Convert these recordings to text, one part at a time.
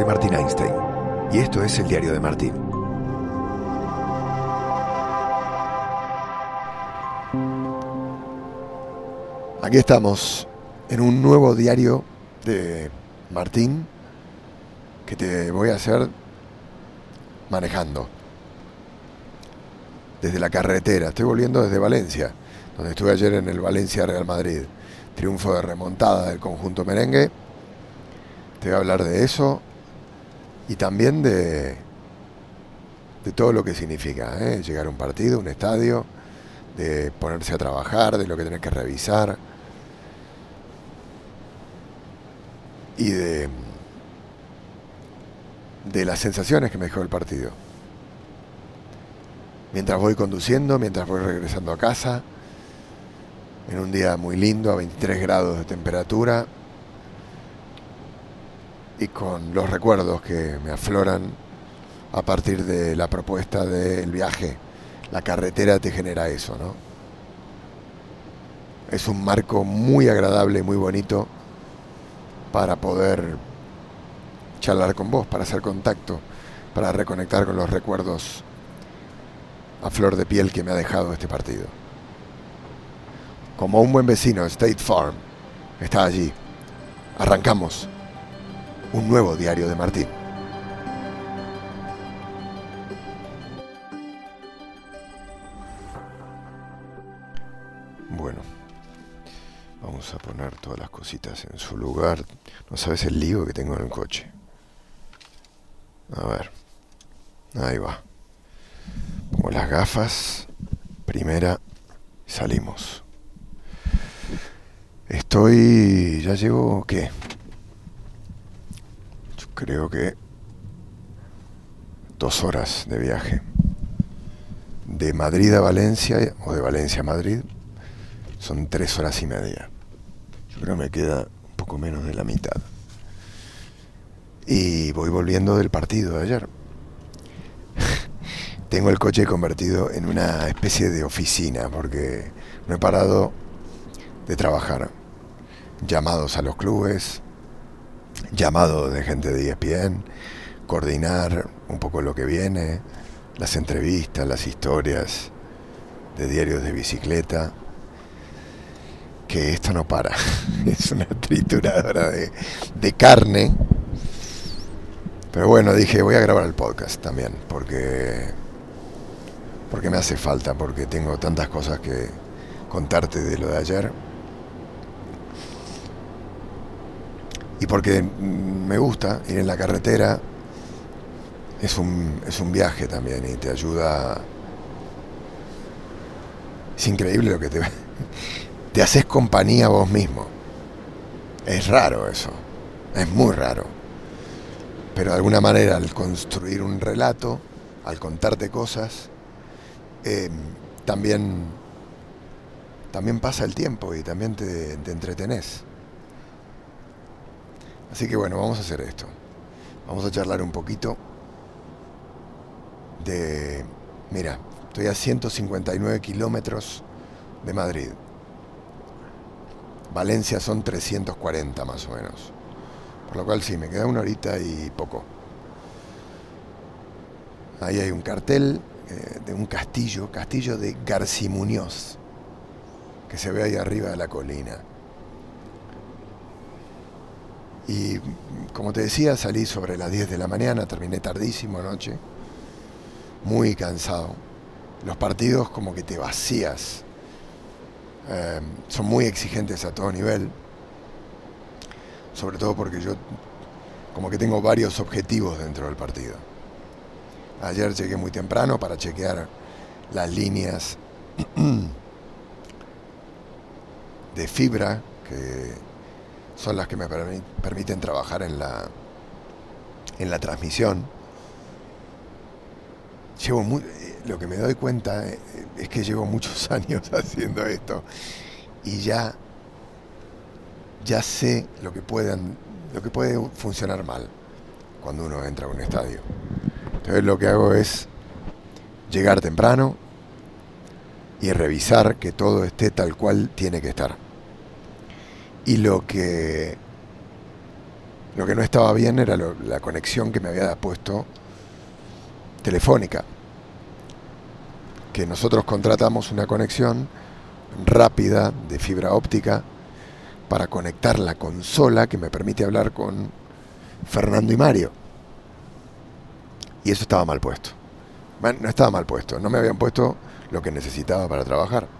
Soy Martín Einstein y esto es el diario de Martín. Aquí estamos en un nuevo diario de Martín que te voy a hacer manejando desde la carretera. Estoy volviendo desde Valencia, donde estuve ayer en el Valencia Real Madrid. Triunfo de remontada del conjunto merengue. Te voy a hablar de eso y también de, de todo lo que significa ¿eh? llegar a un partido, un estadio, de ponerse a trabajar, de lo que tenés que revisar y de, de las sensaciones que me dejó el partido. Mientras voy conduciendo, mientras voy regresando a casa, en un día muy lindo, a 23 grados de temperatura, y con los recuerdos que me afloran a partir de la propuesta del viaje. La carretera te genera eso, ¿no? Es un marco muy agradable, muy bonito para poder charlar con vos, para hacer contacto, para reconectar con los recuerdos a flor de piel que me ha dejado este partido. Como un buen vecino, State Farm está allí. Arrancamos un nuevo diario de Martín. Bueno, vamos a poner todas las cositas en su lugar. No sabes el lío que tengo en el coche. A ver, ahí va. Pongo las gafas. Primera, salimos. Estoy, ya llevo, ¿qué? Creo que dos horas de viaje. De Madrid a Valencia o de Valencia a Madrid son tres horas y media. Yo creo que me queda un poco menos de la mitad. Y voy volviendo del partido de ayer. Tengo el coche convertido en una especie de oficina porque no he parado de trabajar. Llamados a los clubes, llamado de gente de ESPN, coordinar un poco lo que viene, las entrevistas, las historias de diarios de bicicleta, que esto no para, es una trituradora de, de carne. Pero bueno, dije, voy a grabar el podcast también, porque, porque me hace falta, porque tengo tantas cosas que contarte de lo de ayer. Y porque me gusta ir en la carretera, es un, es un viaje también y te ayuda. Es increíble lo que te. Te haces compañía vos mismo. Es raro eso. Es muy raro. Pero de alguna manera, al construir un relato, al contarte cosas, em, también, también pasa el tiempo y también te, te entretenés. Así que bueno, vamos a hacer esto. Vamos a charlar un poquito de... Mira, estoy a 159 kilómetros de Madrid. Valencia son 340 más o menos. Por lo cual sí, me queda una horita y poco. Ahí hay un cartel eh, de un castillo, castillo de Garcimuñoz, que se ve ahí arriba de la colina. Y como te decía, salí sobre las 10 de la mañana, terminé tardísimo anoche, muy cansado. Los partidos como que te vacías, em, son muy exigentes a todo nivel, sobre todo porque yo como que tengo varios objetivos dentro del partido. Ayer llegué muy temprano para chequear las líneas de fibra que son las que me permiten trabajar en la, en la transmisión. Llevo muy, lo que me doy cuenta eh, es que llevo muchos años haciendo esto y ya, ya sé lo que, pueden, lo que puede funcionar mal cuando uno entra a un estadio. Entonces lo que hago es llegar temprano y revisar que todo esté tal cual tiene que estar. Y lo que Lo que no estaba bien era la conexión que me había puesto telefónica. Que nosotros contratamos una conexión rápida de fibra óptica para conectar la consola que me permite hablar con Fernando y Mario. Y eso estaba mal puesto. no estaba mal puesto, no me habían puesto lo que necesitaba para trabajar.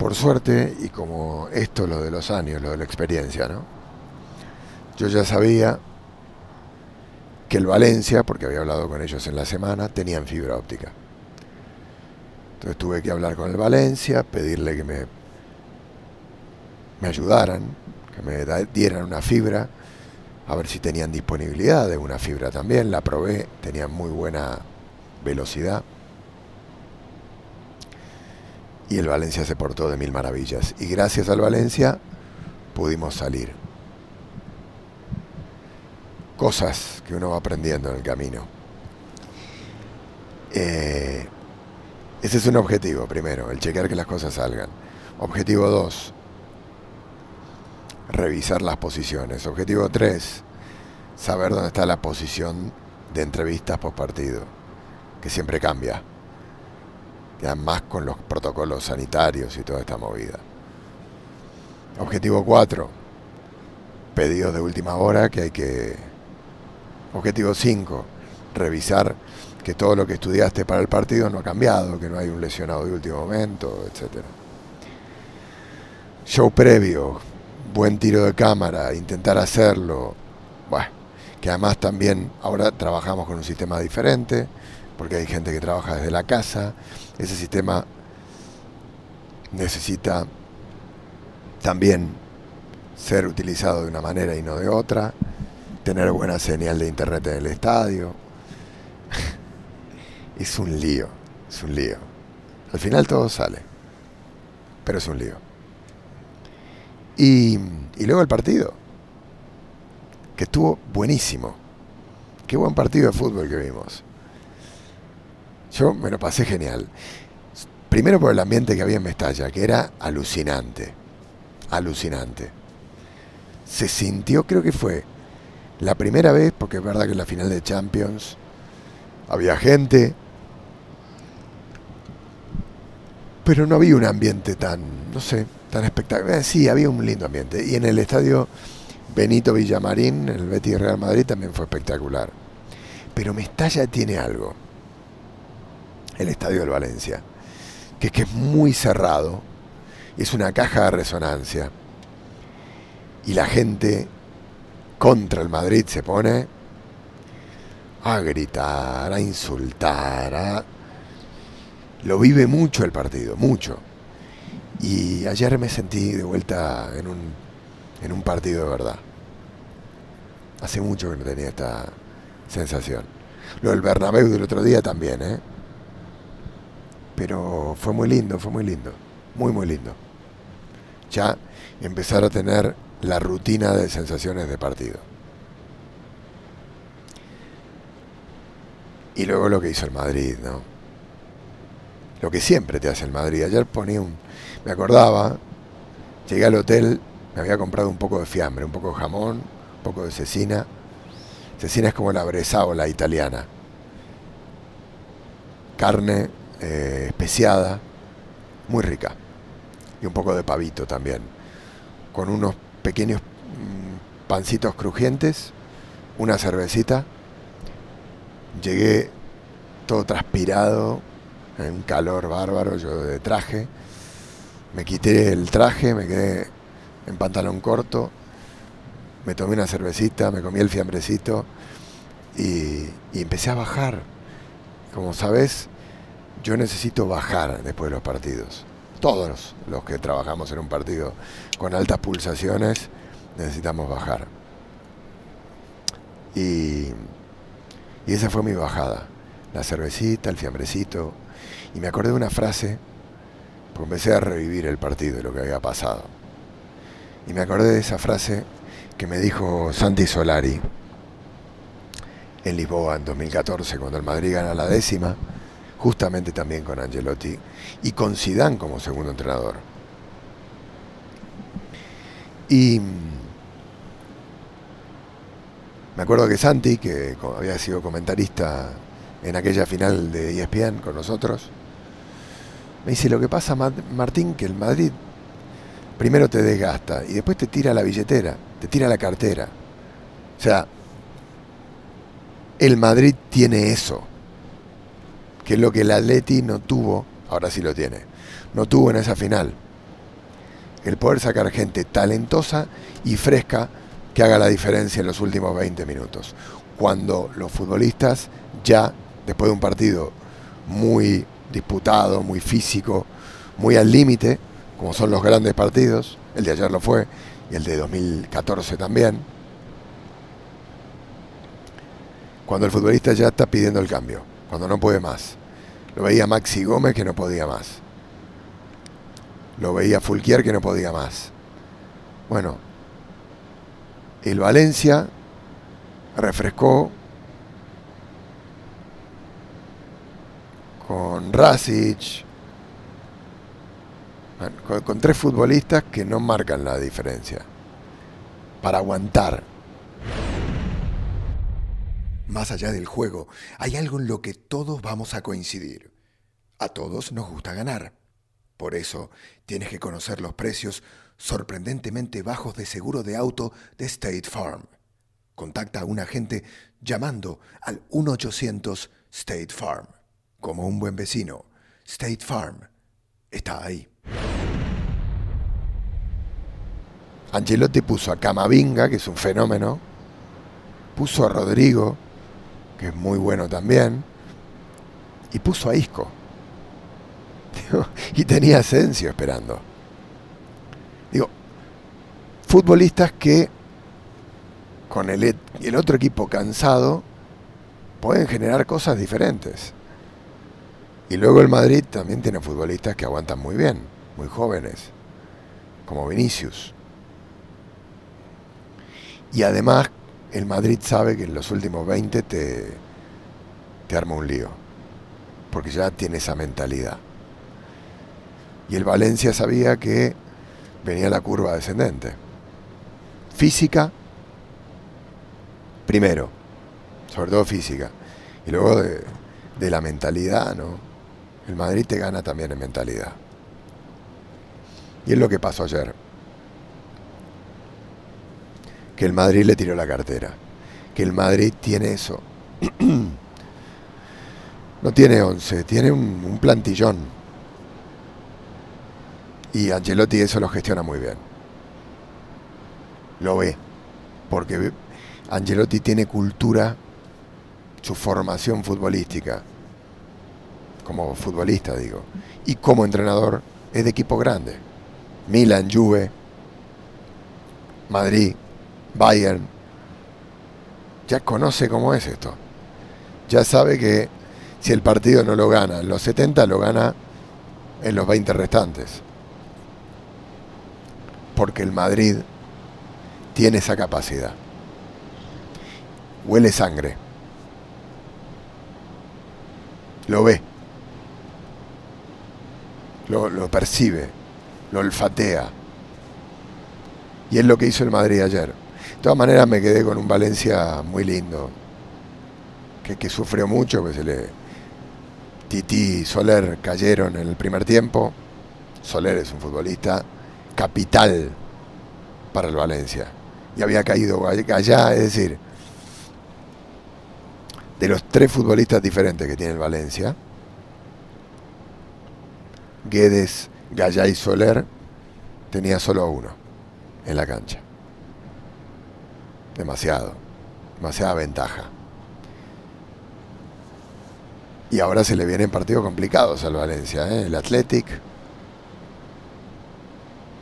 Por suerte, y como esto lo de los años, lo de la experiencia, ¿no? Yo ya sabía que el Valencia, porque había hablado con ellos en la semana, tenían fibra óptica. Entonces tuve que hablar con el Valencia, pedirle que me, me ayudaran, que me dieran una fibra, a ver si tenían disponibilidad de una fibra también. La probé, tenía muy buena velocidad. Y el Valencia se portó de mil maravillas. Y gracias al Valencia pudimos salir. Cosas que uno va aprendiendo en el camino. Eh, ese es un objetivo, primero, el chequear que las cosas salgan. Objetivo 2, revisar las posiciones. Objetivo 3, saber dónde está la posición de entrevistas post partido, que siempre cambia. Ya más con los protocolos sanitarios y toda esta movida. Objetivo 4, pedidos de última hora que hay que... Objetivo 5, revisar que todo lo que estudiaste para el partido no ha cambiado, que no hay un lesionado de último momento, etc. Show previo, buen tiro de cámara, intentar hacerlo. Bueno, que además también ahora trabajamos con un sistema diferente, porque hay gente que trabaja desde la casa. Ese sistema necesita también ser utilizado de una manera y no de otra, tener buena señal de internet en el estadio. es un lío, es un lío. Al final todo sale, pero es un lío. Y, luego el partido, que estuvo buenísimo. Qué buen partido de fútbol que vimos. Yo me lo pasé genial. Primero por el ambiente que había en Mestalla, que era alucinante. Alucinante. Se sintió, creo que fue la primera vez, porque es verdad que en la final de Champions había gente, pero no había un ambiente tan, no sé, tan espectacular. Eh, sí, había un lindo ambiente. Y en el estadio Benito Villamarín, el Betis Real Madrid, también fue espectacular. Pero Mestalla tiene algo, el estadio del Valencia, que es que es muy cerrado, es una caja de resonancia. Y la gente contra el Madrid se pone a gritar, a insultar, a lo vive mucho el partido, mucho. Y ayer me sentí de vuelta en un, en un partido de verdad. Hace mucho que no tenía esta sensación. Lo del Bernabéu del otro día también, ¿eh? Pero fue muy lindo, fue muy lindo. Muy, muy lindo. Ya empezar a tener la rutina de sensaciones de partido. Y luego lo que hizo el Madrid, ¿no? lo que siempre te hace el Madrid. Ayer ponía un. Me acordaba, llegué al hotel, me había comprado un poco de fiambre, un poco de jamón, un poco de cecina. Cecina es como la la italiana. Carne eh, especiada, muy rica. Y un poco de pavito también. Con unos pequeños mm, pancitos crujientes, una cervecita. Llegué todo transpirado, un calor bárbaro, yo de traje. Me quité el traje, me quedé en pantalón corto, me tomé una cervecita, me comí el fiambrecito y, empecé a bajar. Como sabes, yo necesito bajar después de los partidos. Todos los que trabajamos en un partido con altas pulsaciones necesitamos bajar. Y, y esa fue mi bajada. La cervecita, el fiambrecito, y me acordé de una frase, porque empecé a revivir el partido y lo que había pasado. Y me acordé de esa frase que me dijo Santi Solari en Lisboa en 2014, cuando el Madrid gana la décima, justamente también con Angelotti y con Zidane como segundo entrenador. Y, Me acuerdo que Santi, que había sido comentarista en aquella final de ESPN con nosotros, me dice, lo que pasa, Martín, que el Madrid primero te desgasta y después te tira la billetera, te tira la cartera. O sea, el Madrid tiene eso, que es lo que el Atleti no tuvo, ahora sí lo tiene, no tuvo en esa final. El poder sacar gente talentosa y fresca que haga la diferencia en los últimos 20 minutos. Cuando los futbolistas ya, después de un partido muy disputado, muy físico, muy al límite, como son los grandes partidos, el de ayer lo fue y el de 2014 también, cuando el futbolista ya está pidiendo el cambio, cuando no puede más. Lo veía Maxi Gómez que no podía más. Lo veía Fulquier que no podía más. Bueno, el Valencia refrescó con Rasic, con, con, tres futbolistas que no marcan la diferencia. Para aguantar. Más allá del juego, hay algo en lo que todos vamos a coincidir. A todos nos gusta ganar. Por eso, tienes que conocer los precios sorprendentemente bajos de seguro de auto de State Farm. Contacta a un agente llamando al 1-800 State Farm. Como un buen vecino, State Farm está ahí. Angelotti puso a Camavinga, que es un fenómeno, puso a Rodrigo, que es muy bueno también, y puso a Isco. y tenía Asensio esperando. Digo, futbolistas que con el, el otro equipo cansado pueden generar cosas diferentes. Y luego el Madrid también tiene futbolistas que aguantan muy bien, muy jóvenes, como Vinicius. Y además el Madrid sabe que en los últimos 20 te, te arma un lío, porque ya tiene esa mentalidad. Y el Valencia sabía que venía la curva descendente. Física, primero, sobre todo física, y luego de, de la mentalidad, ¿no? El Madrid te gana también en mentalidad. Y es lo que pasó ayer que el Madrid le tiró la cartera, que el Madrid tiene eso. no tiene 11, tiene un, plantillón. Y Angelotti eso lo gestiona muy bien. Lo ve, porque Angelotti tiene cultura, su formación futbolística, como futbolista digo, y como entrenador es de equipo grande. Milan, Juve, Madrid, Bayern ya conoce cómo es esto. Ya sabe que si el partido no lo gana en los 70, lo gana en los 20 restantes. Porque el Madrid tiene esa capacidad. Huele sangre. Lo ve. Lo, lo percibe. Lo olfatea. Y es lo que hizo el Madrid ayer. De todas maneras me quedé con un Valencia muy lindo, que, sufrió mucho, que se le... Titi y Soler cayeron en el primer tiempo. Soler es un futbolista capital para el Valencia. Y había caído allá, es decir, de los tres futbolistas diferentes que tiene el Valencia, Guedes, Gallá y Soler, tenía solo uno en la cancha. Demasiado. Demasiada ventaja. Y ahora se le vienen partidos complicados al Valencia. ¿eh? El Athletic.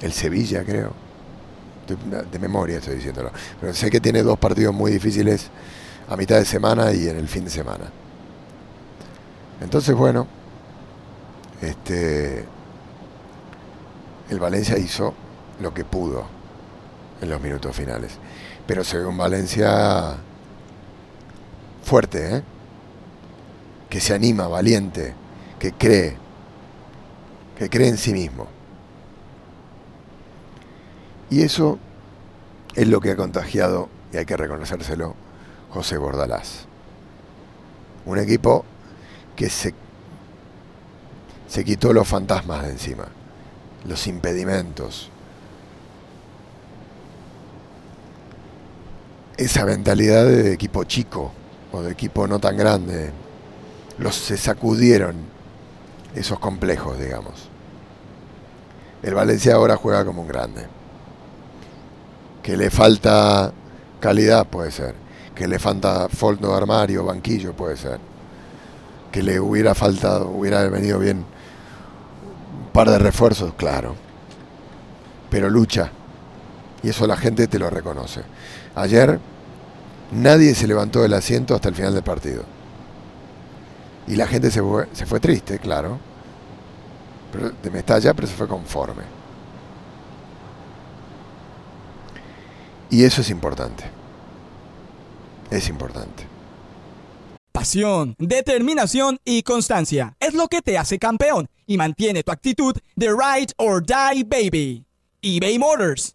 El Sevilla, creo. De, memoria estoy diciéndolo. Pero sé que tiene dos partidos muy difíciles a mitad de semana y en el fin de semana. Entonces, bueno, este, el Valencia hizo lo que pudo en los minutos finales. Pero se ve un Valencia fuerte, ¿eh? que se anima, valiente, que cree, que cree en sí mismo. Y eso es lo que ha contagiado, y hay que reconocérselo, José Bordalás. Un equipo que se, se quitó los fantasmas de encima, los impedimentos, esa mentalidad de equipo chico o de equipo no tan grande. Los se sacudieron esos complejos, digamos. El Valencia ahora juega como un grande. Que le falta calidad, puede ser. Que le falta fondo de armario, banquillo, puede ser. Que le hubiera faltado, hubiera venido bien un par de refuerzos, claro. Pero lucha. Y eso la gente te lo reconoce. Ayer nadie se levantó del asiento hasta el final del partido. Y la gente se fue, triste, claro. Pero, de Mestalla, pero se fue conforme. Y eso es importante. Es importante. Pasión, determinación y constancia es lo que te hace campeón y mantiene tu actitud de ride or die baby. eBay Motors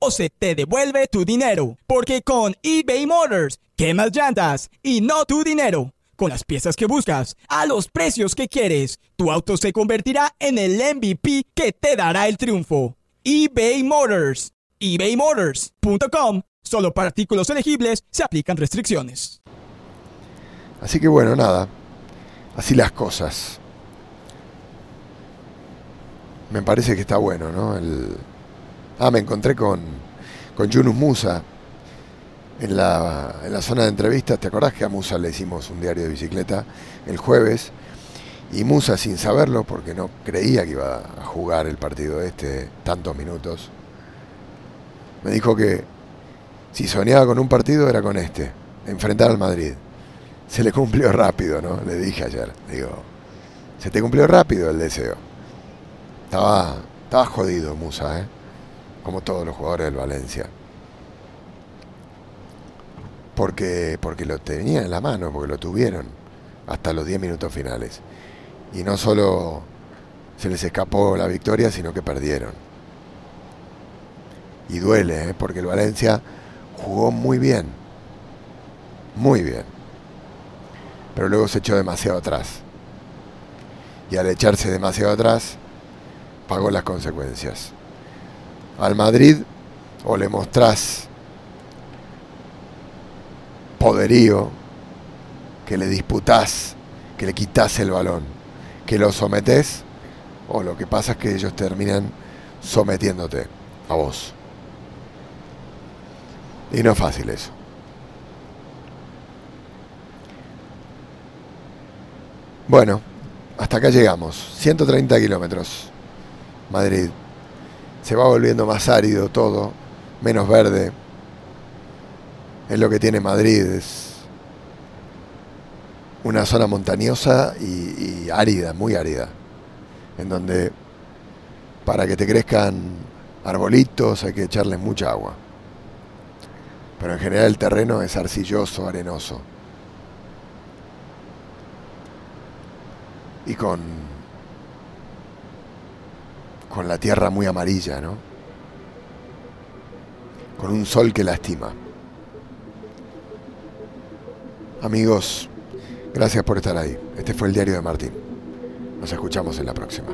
o se te devuelve tu dinero. Porque con eBay Motors, quemas llantas y no tu dinero. Con las piezas que buscas, a los precios que quieres, tu auto se convertirá en el MVP que te dará el triunfo. eBay Motors. ebaymotors.com. Solo para artículos elegibles se aplican restricciones. Así que bueno, nada. Así las cosas. Me parece que está bueno, ¿no? El, Ah, me encontré con, con Yunus Musa en la, en la zona de entrevistas. ¿Te acordás que a Musa le hicimos un diario de bicicleta el jueves? Y Musa, sin saberlo, porque no creía que iba a jugar el partido este tantos minutos, me dijo que si soñaba con un partido era con este, enfrentar al Madrid. Se le cumplió rápido, ¿no? Le dije ayer, digo, se te cumplió rápido el deseo. Estaba, estaba jodido Musa, ¿eh? Como todos los jugadores del Valencia. Porque, porque lo tenían en la mano, porque lo tuvieron hasta los 10 minutos finales. Y no solo se les escapó la victoria, sino que perdieron. Y duele, ¿eh? porque el Valencia jugó muy bien. Muy bien. Pero luego se echó demasiado atrás. Y al echarse demasiado atrás, pagó las consecuencias al Madrid o le mostrás poderío, que le disputás, que le quitas el balón, que lo sometés, o lo que pasa es que ellos terminan sometiéndote a vos. Y no es fácil eso. Bueno, hasta acá llegamos. 130 kilómetros. Madrid se va volviendo más árido todo, menos verde. Es lo que tiene Madrid, es una zona montañosa y, árida, muy árida, en donde para que te crezcan arbolitos hay que echarles mucha agua. Pero en general el terreno es arcilloso, arenoso. Y con con la tierra muy amarilla, ¿no? Con un sol que lastima. Amigos, gracias por estar ahí. Este fue el diario de Martín. Nos escuchamos en la próxima.